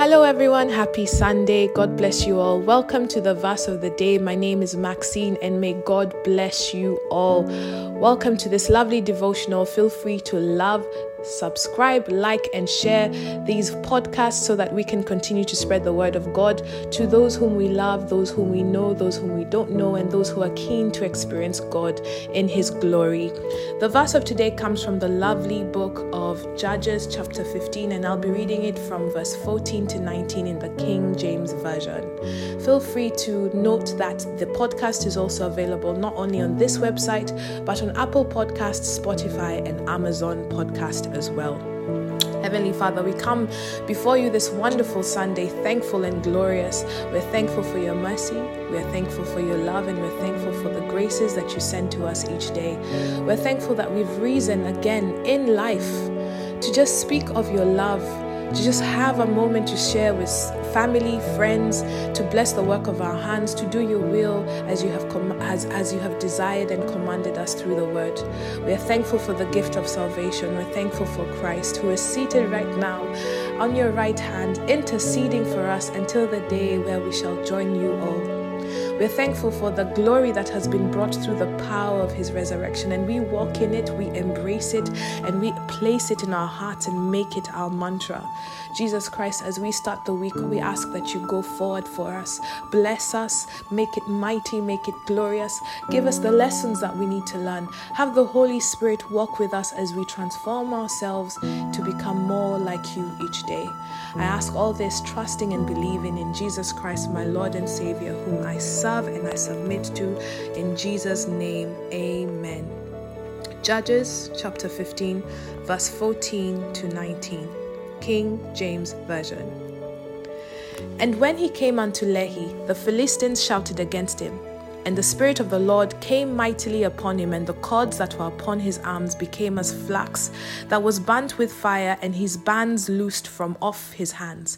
Hello, everyone. Happy Sunday. God bless you all. Welcome to the verse of the day. My name is Maxine, and may God bless you all. Welcome to this lovely devotional. Feel free to love, subscribe, like, and share these podcasts so that we can continue to spread the word of God to those whom we love, those whom we know, those whom we don't know, and those who are keen to experience God in His glory. The verse of today comes from the lovely book of Judges, chapter 15, and I'll be reading it from verse 14 to 19 in the King James Version. Feel free to note that the podcast is also available not only on this website, but on Apple Podcasts, Spotify, and Amazon Podcast as well. Heavenly Father, we come before you this wonderful Sunday, thankful and glorious. We're thankful for your mercy, we're thankful for your love, and we're thankful for the graces that you send to us each day. We're thankful that we've reason again in life to just speak of your love to just have a moment to share with family, friends, to bless the work of our hands, to do your will as you have com- as, as you have desired and commanded us through the word. We are thankful for the gift of salvation. We're thankful for Christ who is seated right now on your right hand, interceding for us until the day where we shall join you all. We're thankful for the glory that has been brought through the power of His resurrection, and we walk in it, we embrace it, and we place it in our hearts and make it our mantra. Jesus Christ, as we start the week, we ask that you go forward for us. Bless us, make it mighty, make it glorious. Give us the lessons that we need to learn. Have the Holy Spirit walk with us as we transform ourselves to become more like you each day. I ask all this trusting and believing in Jesus Christ, my Lord and Savior, whom I serve serve and I submit to. In Jesus' name, amen. Judges chapter 15, verse 14 to 19, King James Version. And when he came unto Lehi, the Philistines shouted against him. And the Spirit of the Lord came mightily upon him, and the cords that were upon his arms became as flax that was burnt with fire, and his bands loosed from off his hands.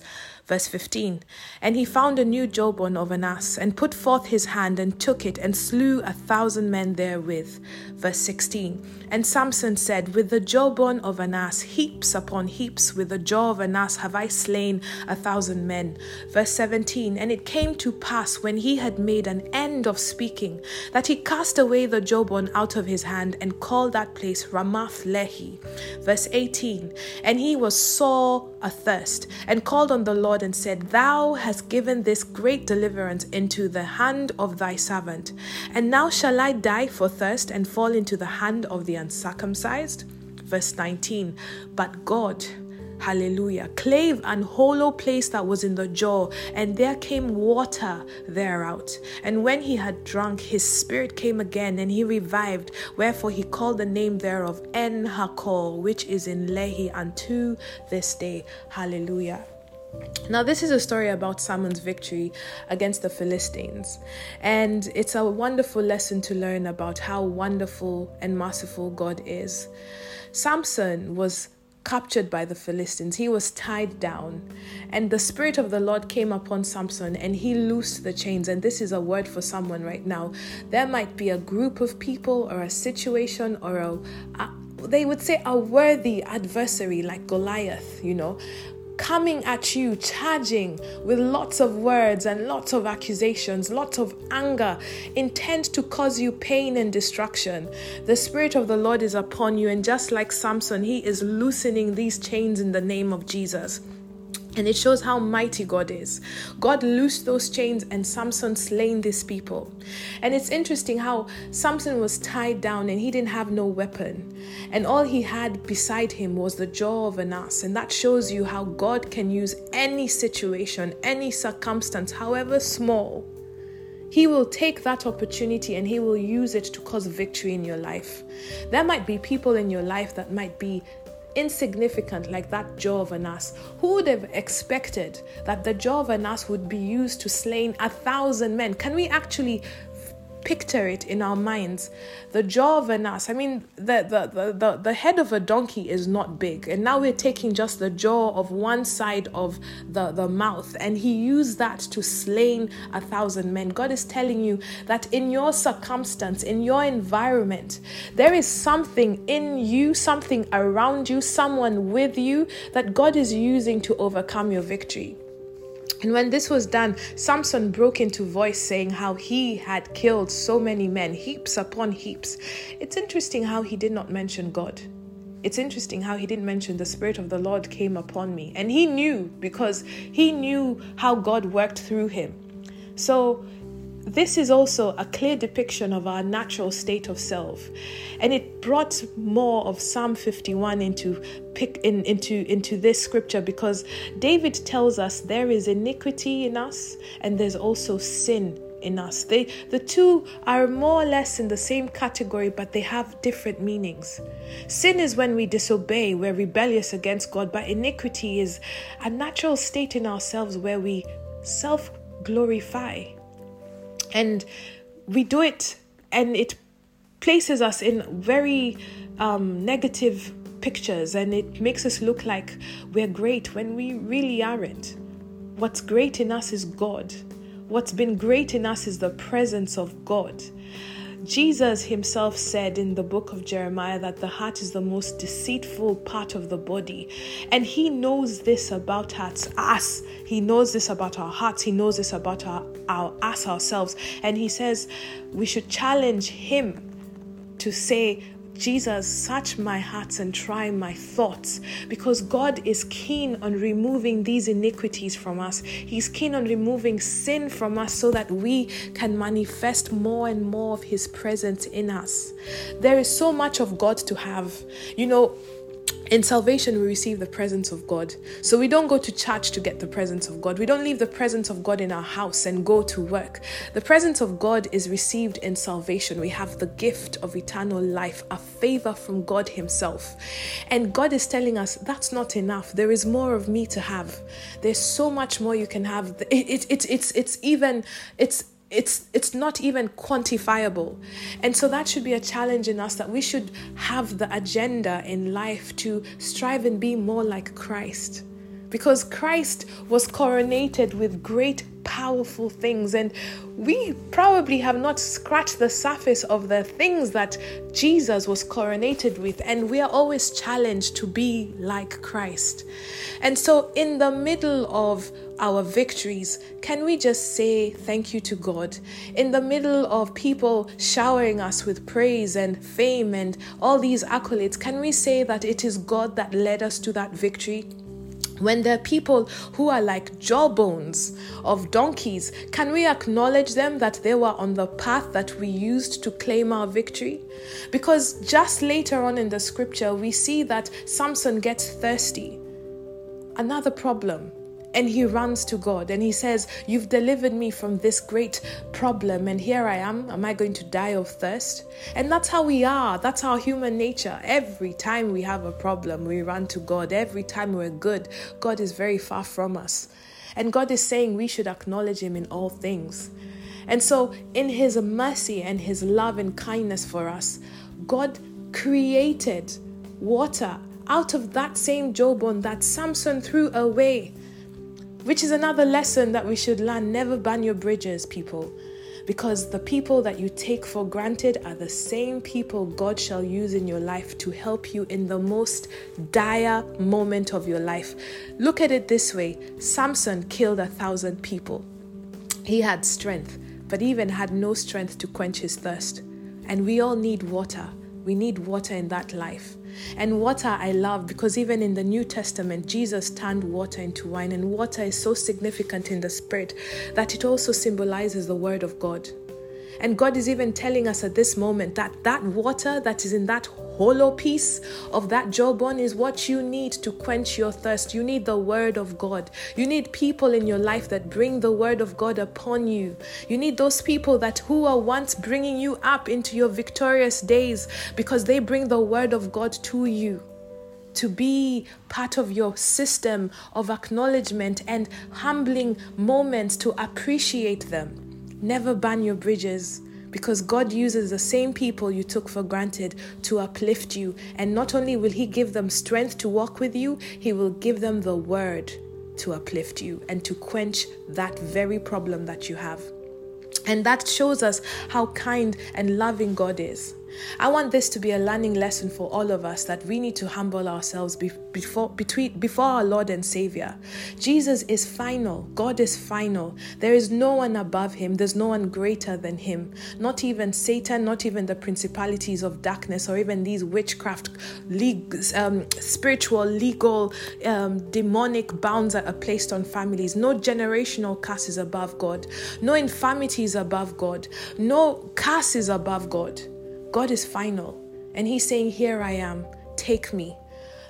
Verse 15 And he found a new jawbone of an ass, and put forth his hand, and took it, and slew a thousand men therewith. Verse 16 And Samson said, With the jawbone of an ass, heaps upon heaps, with the jaw of an ass have I slain a thousand men. Verse 17 And it came to pass, when he had made an end of speaking, that he cast away the jawbone out of his hand, and called that place Ramath Lehi. Verse 18 And he was sore athirst, and called on the Lord and said, Thou hast given this great deliverance into the hand of thy servant. And now shall I die for thirst and fall into the hand of the uncircumcised? Verse 19 But God, hallelujah, clave an hollow place that was in the jaw, and there came water thereout. And when he had drunk, his spirit came again, and he revived. Wherefore he called the name thereof En Hakol, which is in Lehi unto this day. Hallelujah. Now, this is a story about Samson's victory against the Philistines, and it's a wonderful lesson to learn about how wonderful and merciful God is. Samson was captured by the Philistines. He was tied down, and the Spirit of the Lord came upon Samson and he loosed the chains. And this is a word for someone right now. There might be a group of people or a situation or a, a they would say a worthy adversary like Goliath, you know, coming at you, charging with lots of words and lots of accusations, lots of anger, intent to cause you pain and destruction. The Spirit of the Lord is upon you, and just like Samson, he is loosening these chains in the name of Jesus. And it shows how mighty God is. God loosed those chains and Samson slain these people. And it's interesting how Samson was tied down and he didn't have no weapon. And all he had beside him was the jaw of an ass. And that shows you how God can use any situation, any circumstance, however small. He will take that opportunity and he will use it to cause victory in your life. There might be people in your life that might be insignificant like that jaw of an ass. Who would have expected that the jaw of an ass would be used to slain a thousand men? Can we actually picture it in our minds. The jaw of an ass. I mean, the, the, the, the, head of a donkey is not big. And now we're taking just the jaw of one side of the, the mouth. And he used that to slain a thousand men. God is telling you that in your circumstance, in your environment, there is something in you, something around you, someone with you that God is using to overcome your victory. And when this was done, Samson broke into voice saying how he had killed so many men, heaps upon heaps. It's interesting how he did not mention God. It's interesting how he didn't mention the Spirit of the Lord came upon me. And he knew because he knew how God worked through him. So this is also a clear depiction of our natural state of self. And it brought more of psalm 51 into pick in, into into this scripture because david tells us there is iniquity in us and there's also sin in us. They the two are more or less in the same category but they have different meanings. Sin is when we disobey we're rebellious against god but iniquity is a natural state in ourselves where we self glorify and we do it and it places us in very um, negative pictures and it makes us look like we're great when we really aren't. What's great in us is God. What's been great in us is the presence of God. Jesus himself said in the book of Jeremiah that the heart is the most deceitful part of the body. And he knows this about us. He knows this about our hearts. He knows this about our, our us ourselves. And he says we should challenge him to say, Jesus, search my hearts and try my thoughts because God is keen on removing these iniquities from us. He's keen on removing sin from us so that we can manifest more and more of His presence in us. There is so much of God to have. You know, in salvation, we receive the presence of God. So we don't go to church to get the presence of God. We don't leave the presence of God in our house and go to work. The presence of God is received in salvation. We have the gift of eternal life, a favor from God Himself. And God is telling us that's not enough. There is more of me to have. There's so much more you can have. It, it, it, it's, it's even, it's, it's it's not even quantifiable. And so that should be a challenge in us that we should have the agenda in life to strive and be more like Christ because Christ was coronated with great powerful things and we probably have not scratched the surface of the things that Jesus was coronated with and we are always challenged to be like Christ. And so in the middle of our victories, can we just say thank you to God? In the middle of people showering us with praise and fame and all these accolades, can we say that it is God that led us to that victory? When there are people who are like jawbones of donkeys, can we acknowledge them that they were on the path that we used to claim our victory? Because just later on in the scripture, we see that Samson gets thirsty. Another problem and he runs to God and he says, You've delivered me from this great problem, and here I am. Am I going to die of thirst? And that's how we are. That's our human nature. Every time we have a problem, we run to God. Every time we're good, God is very far from us. And God is saying we should acknowledge Him in all things. And so, in His mercy and His love and kindness for us, God created water out of that same jawbone that Samson threw away which is another lesson that we should learn. Never burn your bridges, people. Because the people that you take for granted are the same people God shall use in your life to help you in the most dire moment of your life. Look at it this way Samson killed a thousand people. He had strength, but even had no strength to quench his thirst. And we all need water. We need water in that life. And water I love because even in the New Testament, Jesus turned water into wine, and water is so significant in the Spirit that it also symbolizes the Word of God. And God is even telling us at this moment that that water that is in that hollow piece of that jawbone is what you need to quench your thirst. You need the word of God. You need people in your life that bring the word of God upon you. You need those people that who are once bringing you up into your victorious days because they bring the word of God to you to be part of your system of acknowledgement and humbling moments to appreciate them. Never burn your bridges because God uses the same people you took for granted to uplift you. And not only will He give them strength to walk with you, He will give them the word to uplift you and to quench that very problem that you have. And that shows us how kind and loving God is. I want this to be a learning lesson for all of us that we need to humble ourselves before between before our Lord and Savior. Jesus is final. God is final. There is no one above him. There's no one greater than him. Not even Satan, not even the principalities of darkness or even these witchcraft um, spiritual, legal, um, demonic bounds that are placed on families. No generational curse is above God. No infirmity is above God. No curse is above God. God is final. And He's saying, Here I am, take me.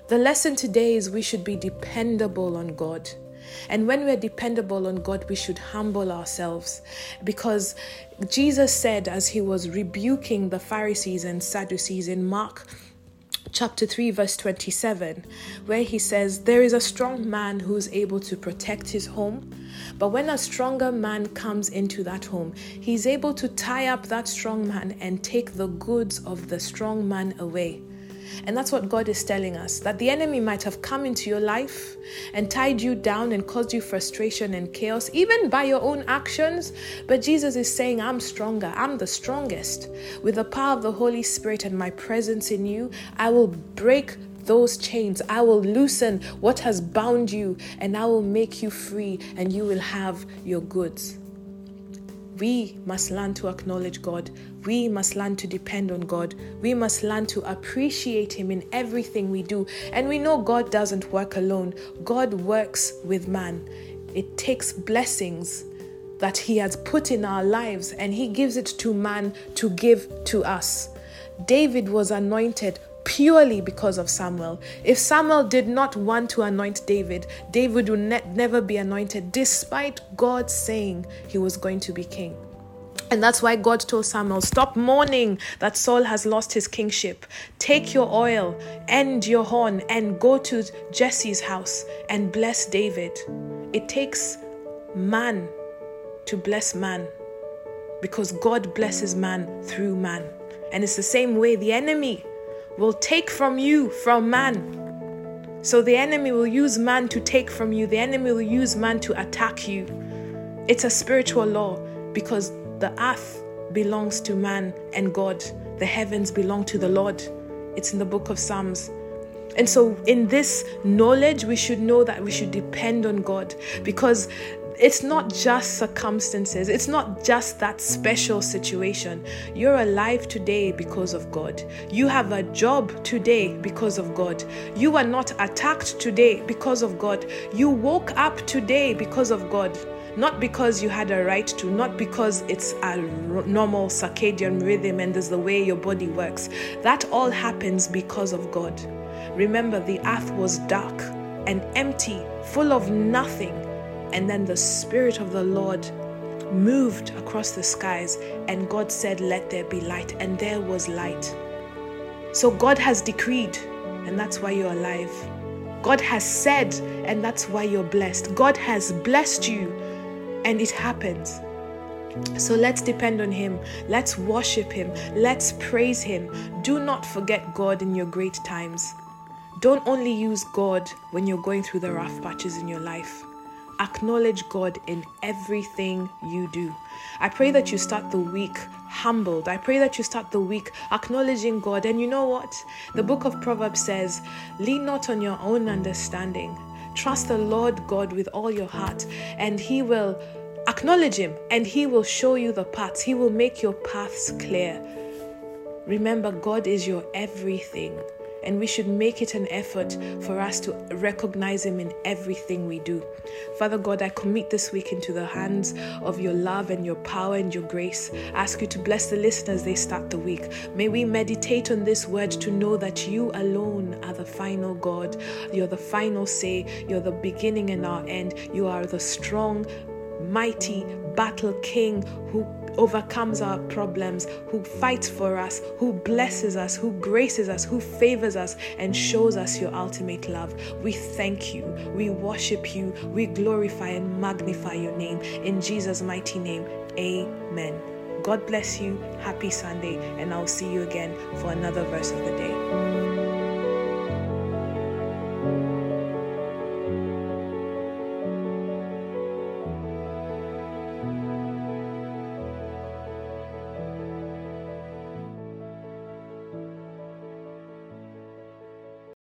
The lesson today is we should be dependable on God. And when we're dependable on God, we should humble ourselves because Jesus said, as he was rebuking the Pharisees and Sadducees in Mark chapter 3, verse 27, where he says, There is a strong man who is able to protect his home. But when a stronger man comes into that home, he's able to tie up that strong man and take the goods of the strong man away. And that's what God is telling us that the enemy might have come into your life and tied you down and caused you frustration and chaos, even by your own actions. But Jesus is saying, I'm stronger, I'm the strongest. With the power of the Holy Spirit and my presence in you, I will break those chains. I will loosen what has bound you and I will make you free and you will have your goods. We must learn to acknowledge God. We must learn to depend on God. We must learn to appreciate Him in everything we do. And we know God doesn't work alone, God works with man. It takes blessings that He has put in our lives and He gives it to man to give to us. David was anointed purely because of Samuel. If Samuel did not want to anoint David, David would ne- never be anointed, despite God saying he was going to be king. And that's why God told Samuel, Stop mourning that Saul has lost his kingship. Take your oil and your horn and go to Jesse's house and bless David. It takes man to bless man because God blesses man through man. And it's the same way the enemy will take from you from man. So the enemy will use man to take from you, the enemy will use man to attack you. It's a spiritual law because the earth belongs to man and God, the heavens belong to the Lord. It's in the book of Psalms. And so, in this knowledge, we should know that we should depend on God because it's not just circumstances, it's not just that special situation. You're alive today because of God. You have a job today because of God. You are not attacked today because of God. You woke up today because of God. Not because you had a right to, not because it's a normal circadian rhythm and there's the way your body works. That all happens because of God. Remember, the earth was dark and empty, full of nothing and then the Spirit of the Lord moved across the skies, and God said, Let there be light, and there was light. So God has decreed, and that's why you're alive. God has said, and that's why you're blessed. God has blessed you, and it happens. So let's depend on Him. Let's worship Him. Let's praise Him. Do not forget God in your great times. Don't only use God when you're going through the rough patches in your life acknowledge God in everything you do. I pray that you start the week humbled. I pray that you start the week acknowledging God. And you know what? The book of Proverbs says, Lean not on your own understanding. Trust the Lord God with all your heart, and He will acknowledge Him and He will show you the paths. He will make your paths clear. Remember, God is your everything and we should make it an effort for us to recognize Him in everything we do. Father God, I commit this week into the hands of your love and your power and your grace. I ask you to bless the listeners they start the week. May we meditate on this word to know that you alone are the final God. You're the final say. You're the beginning and our end. You are the strong, mighty battle king who overcomes our problems, who fights for us, who blesses us, who graces us, who favors us, and shows us your ultimate love. We thank you, we worship you, we glorify and magnify your name. In Jesus' mighty name, amen. God bless you. Happy Sunday, and I'll see you again for another verse of the day.